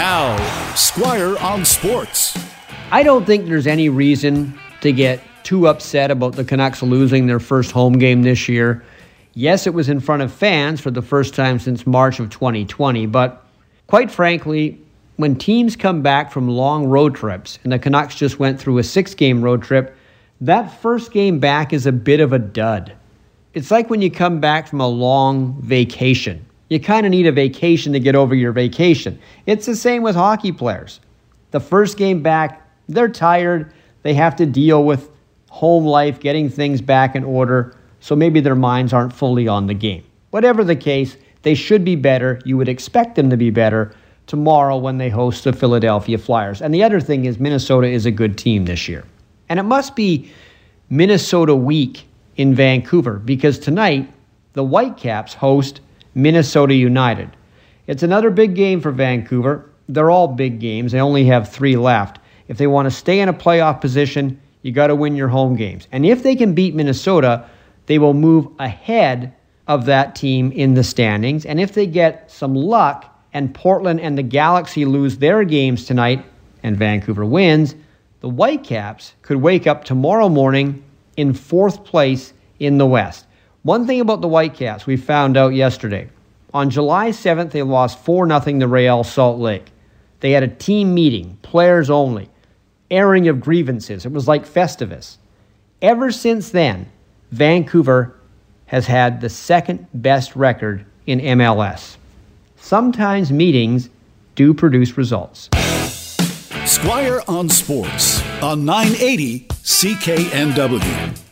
Now, Squire on Sports. I don't think there's any reason to get too upset about the Canucks losing their first home game this year. Yes, it was in front of fans for the first time since March of 2020, but quite frankly, when teams come back from long road trips, and the Canucks just went through a six game road trip, that first game back is a bit of a dud. It's like when you come back from a long vacation. You kind of need a vacation to get over your vacation. It's the same with hockey players. The first game back, they're tired. They have to deal with home life, getting things back in order, so maybe their minds aren't fully on the game. Whatever the case, they should be better. You would expect them to be better tomorrow when they host the Philadelphia Flyers. And the other thing is, Minnesota is a good team this year. And it must be Minnesota week in Vancouver because tonight the Whitecaps host Minnesota United. It's another big game for Vancouver. They're all big games. They only have three left. If they want to stay in a playoff position, you got to win your home games. And if they can beat Minnesota, they will move ahead of that team in the standings. And if they get some luck and Portland and the Galaxy lose their games tonight and Vancouver wins, the Whitecaps could wake up tomorrow morning in fourth place in the West. One thing about the Whitecaps we found out yesterday. On July 7th, they lost 4 0 to Real Salt Lake. They had a team meeting, players only, airing of grievances. It was like Festivus. Ever since then, Vancouver has had the second best record in MLS. Sometimes meetings do produce results. Squire on Sports on 980 CKNW.